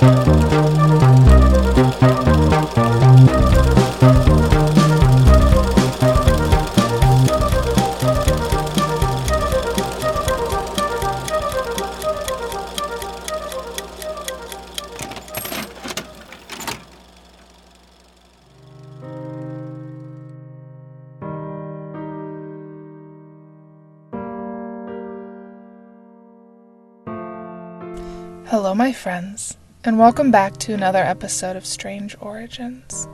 Hello, and welcome back to another episode of Strange Origins.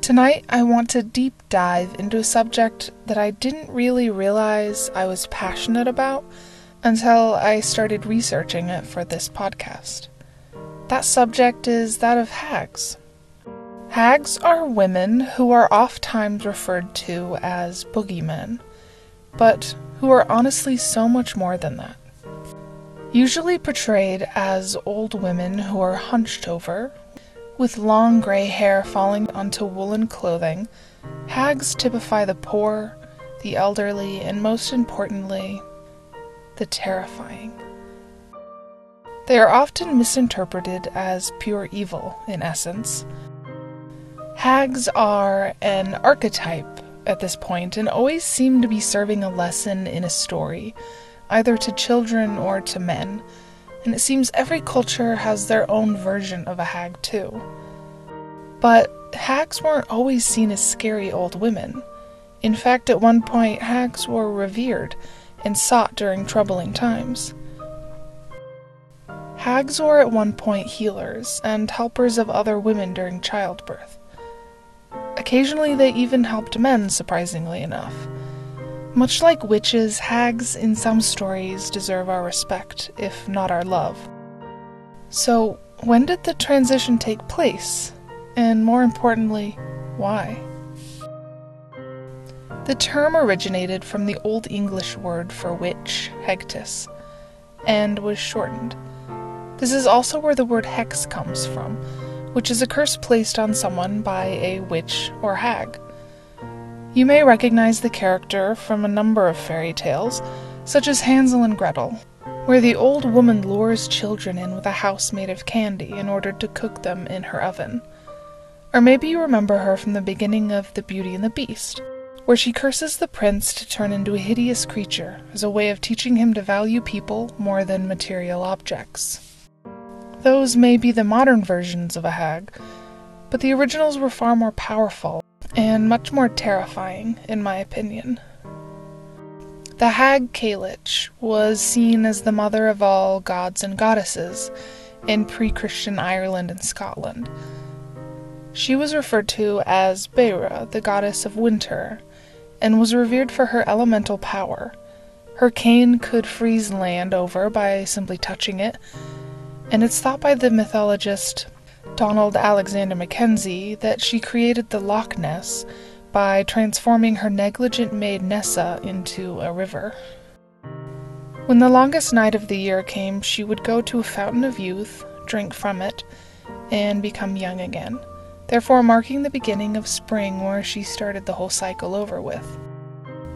Tonight, I want to deep dive into a subject that I didn't really realize I was passionate about until I started researching it for this podcast. That subject is that of hags. Hags are women who are oftentimes referred to as boogeymen, but who are honestly so much more than that. Usually portrayed as old women who are hunched over, with long gray hair falling onto woolen clothing, hags typify the poor, the elderly, and most importantly, the terrifying. They are often misinterpreted as pure evil, in essence. Hags are an archetype at this point and always seem to be serving a lesson in a story either to children or to men, and it seems every culture has their own version of a hag too. But hags weren't always seen as scary old women. In fact, at one point, hags were revered and sought during troubling times. Hags were at one point healers and helpers of other women during childbirth. Occasionally, they even helped men, surprisingly enough. Much like witches, hags in some stories deserve our respect, if not our love. So, when did the transition take place? And more importantly, why? The term originated from the Old English word for witch, hegtis, and was shortened. This is also where the word hex comes from, which is a curse placed on someone by a witch or hag. You may recognize the character from a number of fairy tales, such as Hansel and Gretel, where the old woman lures children in with a house made of candy in order to cook them in her oven. Or maybe you remember her from the beginning of The Beauty and the Beast, where she curses the prince to turn into a hideous creature as a way of teaching him to value people more than material objects. Those may be the modern versions of a hag, but the originals were far more powerful and much more terrifying, in my opinion. The hag Cailleach was seen as the mother of all gods and goddesses in pre Christian Ireland and Scotland. She was referred to as Beira, the goddess of winter, and was revered for her elemental power. Her cane could freeze land over by simply touching it, and it's thought by the mythologist Donald Alexander Mackenzie that she created the Loch Ness by transforming her negligent maid Nessa into a river. When the longest night of the year came, she would go to a fountain of youth, drink from it, and become young again, therefore marking the beginning of spring where she started the whole cycle over with.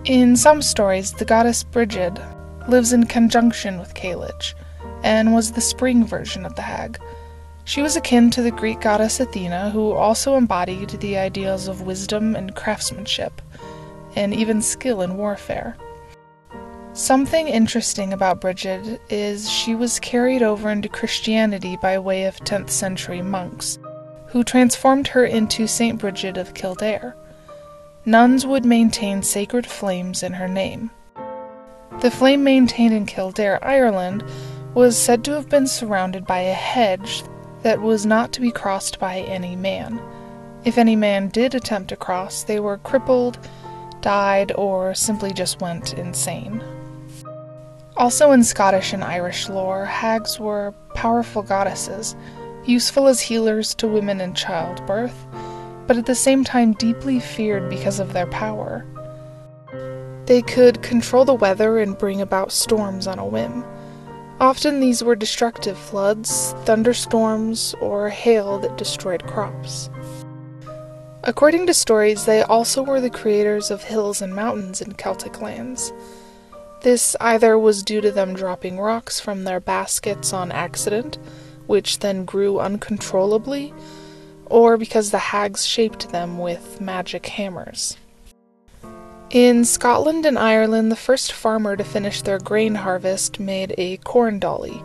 In some stories, the goddess Brigid lives in conjunction with Cailleach, and was the spring version of the hag, she was akin to the Greek goddess Athena, who also embodied the ideals of wisdom and craftsmanship, and even skill in warfare. Something interesting about Brigid is she was carried over into Christianity by way of 10th century monks, who transformed her into St. Brigid of Kildare. Nuns would maintain sacred flames in her name. The flame maintained in Kildare, Ireland, was said to have been surrounded by a hedge that was not to be crossed by any man. If any man did attempt to cross, they were crippled, died, or simply just went insane. Also, in Scottish and Irish lore, hags were powerful goddesses, useful as healers to women in childbirth, but at the same time deeply feared because of their power. They could control the weather and bring about storms on a whim. Often these were destructive floods, thunderstorms, or hail that destroyed crops. According to stories, they also were the creators of hills and mountains in Celtic lands. This either was due to them dropping rocks from their baskets on accident, which then grew uncontrollably, or because the hags shaped them with magic hammers. In Scotland and Ireland, the first farmer to finish their grain harvest made a corn dolly,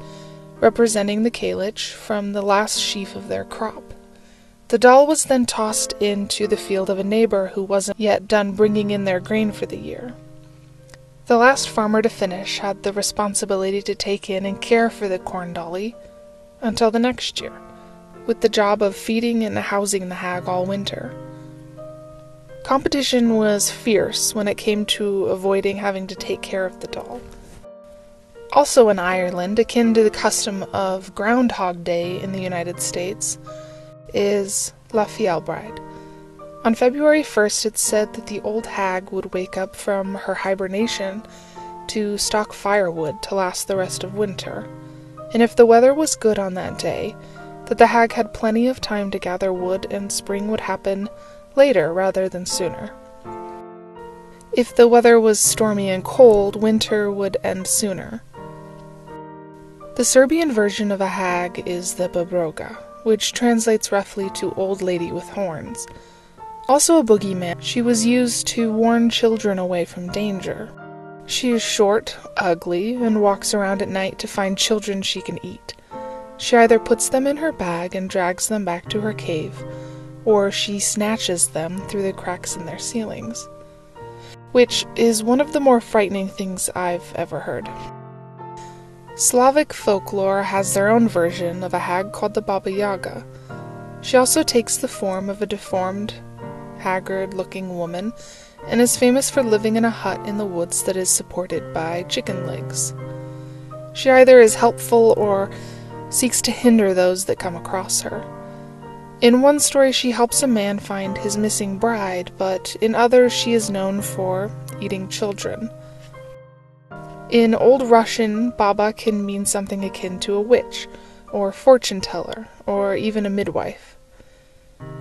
representing the Cailleach from the last sheaf of their crop. The doll was then tossed into the field of a neighbor who wasn't yet done bringing in their grain for the year. The last farmer to finish had the responsibility to take in and care for the corn dolly until the next year, with the job of feeding and housing the hag all winter. Competition was fierce when it came to avoiding having to take care of the doll. Also in Ireland, akin to the custom of Groundhog Day in the United States, is Lá Fhéile Bríde. On February 1st, it's said that the old hag would wake up from her hibernation to stock firewood to last the rest of winter, and if the weather was good on that day, that the hag had plenty of time to gather wood and spring would happen later rather than sooner. If the weather was stormy and cold, winter would end sooner. The Serbian version of a hag is the Baba Roga, which translates roughly to old lady with horns. Also a boogeyman, she was used to warn children away from danger. She is short, ugly, and walks around at night to find children she can eat. She either puts them in her bag and drags them back to her cave, or she snatches them through the cracks in their ceilings. Which is one of the more frightening things I've ever heard. Slavic folklore has their own version of a hag called the Baba Yaga. She also takes the form of a deformed, haggard looking woman and is famous for living in a hut in the woods that is supported by chicken legs. She either is helpful or seeks to hinder those that come across her. In one story, she helps a man find his missing bride, but in others, she is known for eating children. In Old Russian, Baba can mean something akin to a witch, or fortune teller, or even a midwife.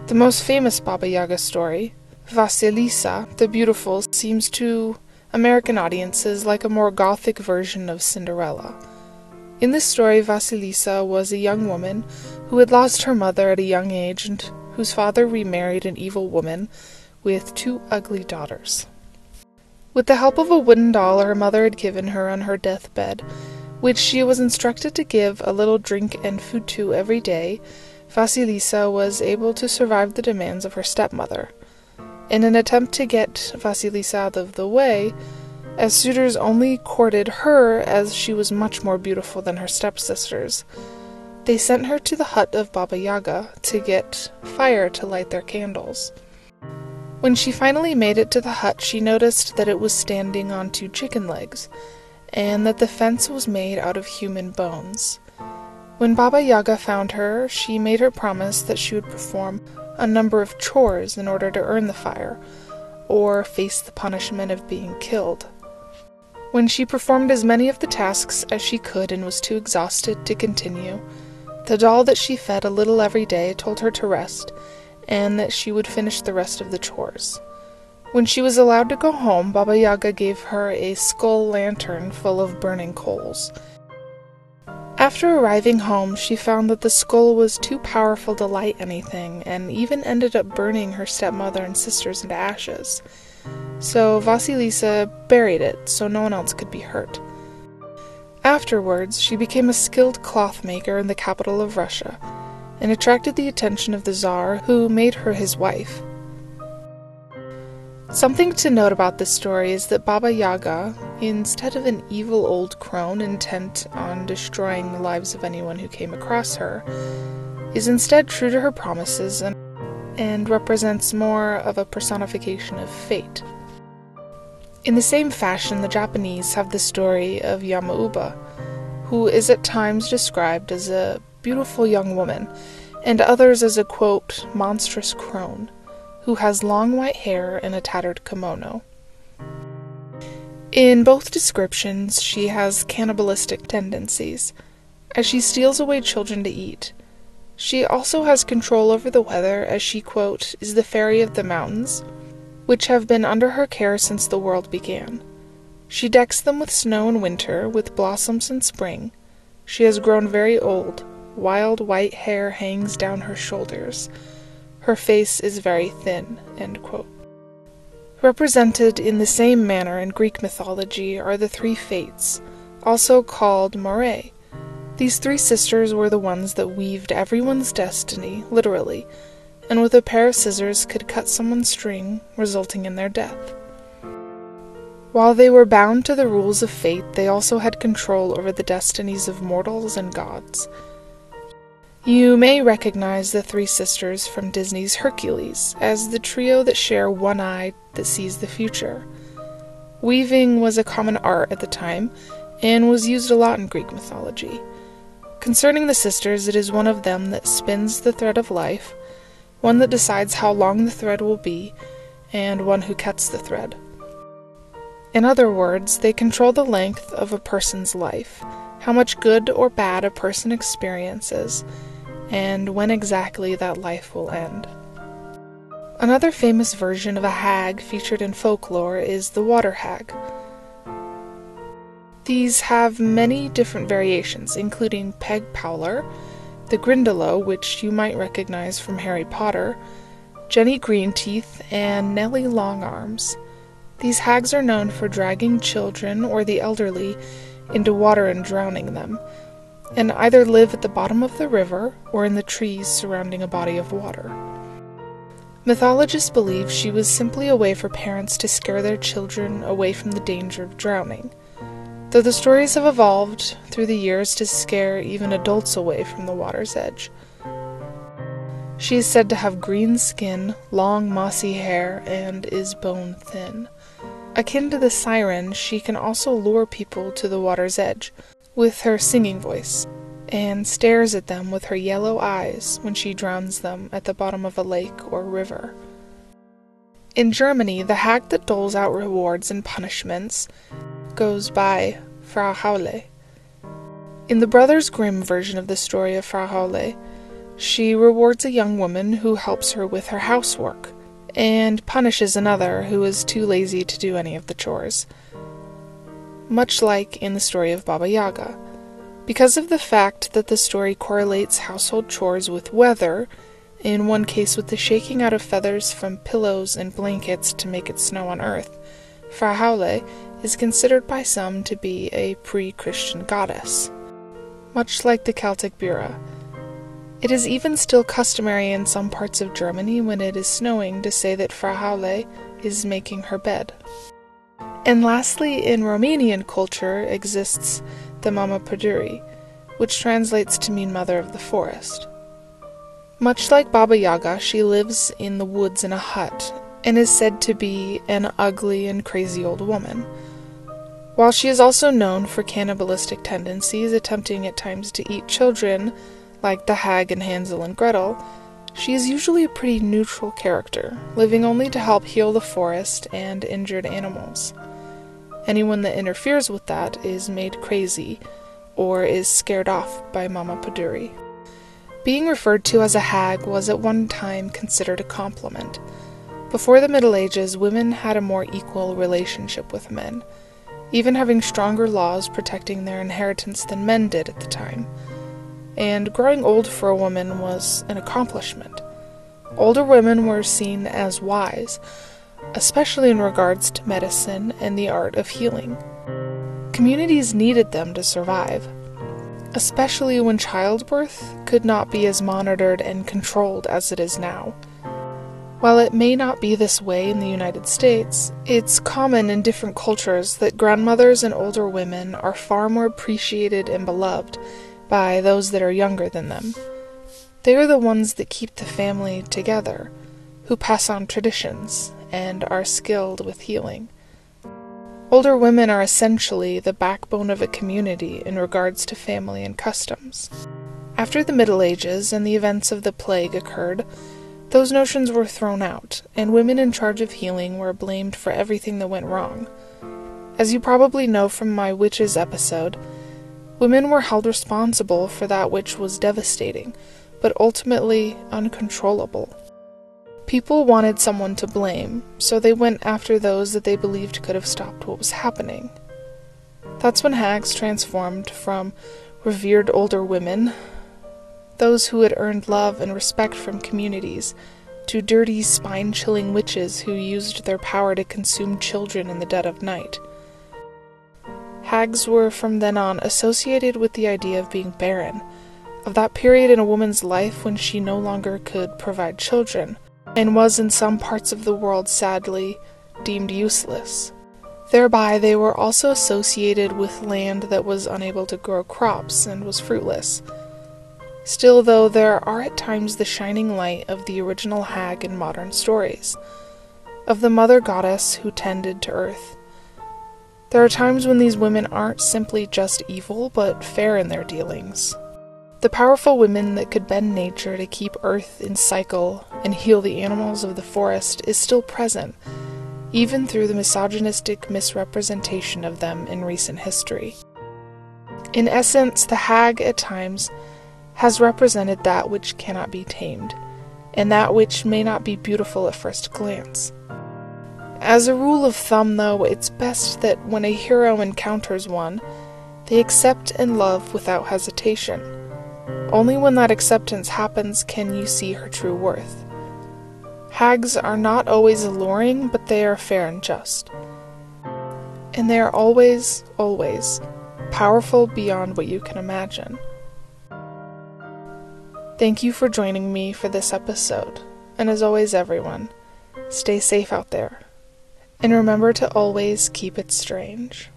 The most famous Baba Yaga story, Vasilisa the Beautiful, seems to American audiences like a more gothic version of Cinderella. In this story, Vasilisa was a young woman who had lost her mother at a young age and whose father remarried an evil woman with two ugly daughters. With the help of a wooden doll her mother had given her on her deathbed, which she was instructed to give a little drink and food to every day, Vasilisa was able to survive the demands of her stepmother. In an attempt to get Vasilisa out of the way, as suitors only courted her as she was much more beautiful than her stepsisters, they sent her to the hut of Baba Yaga to get fire to light their candles. When she finally made it to the hut, she noticed that it was standing on two chicken legs, and that the fence was made out of human bones. When Baba Yaga found her, she made her promise that she would perform a number of chores in order to earn the fire, or face the punishment of being killed. When she performed as many of the tasks as she could and was too exhausted to continue, the doll that she fed a little every day told her to rest and that she would finish the rest of the chores. When she was allowed to go home, Baba Yaga gave her a skull lantern full of burning coals. After arriving home, she found that the skull was too powerful to light anything, and even ended up burning her stepmother and sisters into ashes. So Vasilisa buried it so no one else could be hurt. Afterwards, she became a skilled cloth maker in the capital of Russia and attracted the attention of the Tsar, who made her his wife. Something to note about this story is that Baba Yaga, instead of an evil old crone intent on destroying the lives of anyone who came across her, is instead true to her promises and, and represents more of a personification of fate. In the same fashion, the Japanese have the story of Yamauba, who is at times described as a beautiful young woman, and others as a quote, monstrous crone, who has long white hair and a tattered kimono. In both descriptions, she has cannibalistic tendencies, as she steals away children to eat. She also has control over the weather, as she, quote, is the fairy of the mountains, which have been under her care since the world began. She decks them with snow in winter, with blossoms in spring. She has grown very old, wild white hair hangs down her shoulders. Her face is very thin. Represented in the same manner in Greek mythology are the three Fates, also called Moirae. These three sisters were the ones that weaved everyone's destiny, literally, and with a pair of scissors could cut someone's string, resulting in their death. While they were bound to the rules of fate, they also had control over the destinies of mortals and gods. You may recognize the three sisters from Disney's Hercules as the trio that share one eye that sees the future. Weaving was a common art at the time and was used a lot in Greek mythology. Concerning the sisters, it is one of them that spins the thread of life, one that decides how long the thread will be, and one who cuts the thread. In other words, they control the length of a person's life, how much good or bad a person experiences, and when exactly that life will end. Another famous version of a hag featured in folklore is the water hag. These have many different variations, including Peg Powler, the Grindylow, which you might recognize from Harry Potter, Jenny Greenteeth, and Nellie Longarms. These hags are known for dragging children or the elderly into water and drowning them, and either live at the bottom of the river or in the trees surrounding a body of water. Mythologists believe she was simply a way for parents to scare their children away from the danger of drowning, though the stories have evolved through the years to scare even adults away from the water's edge. She is said to have green skin, long mossy hair, and is bone thin. Akin to the siren, she can also lure people to the water's edge with her singing voice, and stares at them with her yellow eyes when she drowns them at the bottom of a lake or river. In Germany, the hag that doles out rewards and punishments goes by Frau Holle. In the Brothers Grimm version of the story of Frau Holle, she rewards a young woman who helps her with her housework and punishes another who is too lazy to do any of the chores. Much like in the story of Baba Yaga. Because of the fact that the story correlates household chores with weather, in one case with the shaking out of feathers from pillows and blankets to make it snow on earth, Frau Holle is considered by some to be a pre Christian goddess. Much like the Celtic Bura, it is even still customary in some parts of Germany when it is snowing to say that Frau Holle is making her bed. And lastly, in Romanian culture exists the Mama Pădurii, which translates to mean mother of the forest. Much like Baba Yaga, she lives in the woods in a hut and is said to be an ugly and crazy old woman. While she is also known for cannibalistic tendencies, attempting at times to eat children, like the hag in Hansel and Gretel, she is usually a pretty neutral character, living only to help heal the forest and injured animals. Anyone that interferes with that is made crazy or is scared off by Mama Pădurii. Being referred to as a hag was at one time considered a compliment. Before the Middle Ages, women had a more equal relationship with men, even having stronger laws protecting their inheritance than men did at the time and growing old for a woman was an accomplishment. Older women were seen as wise, especially in regards to medicine and the art of healing. Communities needed them to survive, especially when childbirth could not be as monitored and controlled as it is now. While it may not be this way in the United States, it's common in different cultures that grandmothers and older women are far more appreciated and beloved by those that are younger than them. They are the ones that keep the family together, who pass on traditions, and are skilled with healing. Older women are essentially the backbone of a community in regards to family and customs. After the Middle Ages and the events of the plague occurred, those notions were thrown out, and women in charge of healing were blamed for everything that went wrong. As you probably know from my witches episode, Women were held responsible for that which was devastating, but ultimately uncontrollable. People wanted someone to blame, so they went after those that they believed could have stopped what was happening. That's when hags transformed from revered older women those who had earned love and respect from communities, to dirty, spine chilling witches who used their power to consume children in the dead of night. Hags were from then on associated with the idea of being barren, of that period in a woman's life when she no longer could provide children, and was in some parts of the world sadly deemed useless. Thereby, they were also associated with land that was unable to grow crops and was fruitless. Still, though, there are at times the shining light of the original hag in modern stories, of the mother goddess who tended to earth. There are times when these women aren't simply just evil, but fair in their dealings. The powerful women that could bend nature to keep earth in cycle and heal the animals of the forest is still present, even through the misogynistic misrepresentation of them in recent history. In essence, the hag at times has represented that which cannot be tamed, and that which may not be beautiful at first glance. As a rule of thumb, though, it's best that when a hero encounters one, they accept and love without hesitation. Only when that acceptance happens can you see her true worth. Hags are not always alluring, but they are fair and just. And they are always, always powerful beyond what you can imagine. Thank you for joining me for this episode, and as always, everyone, stay safe out there, and remember to always keep it strange.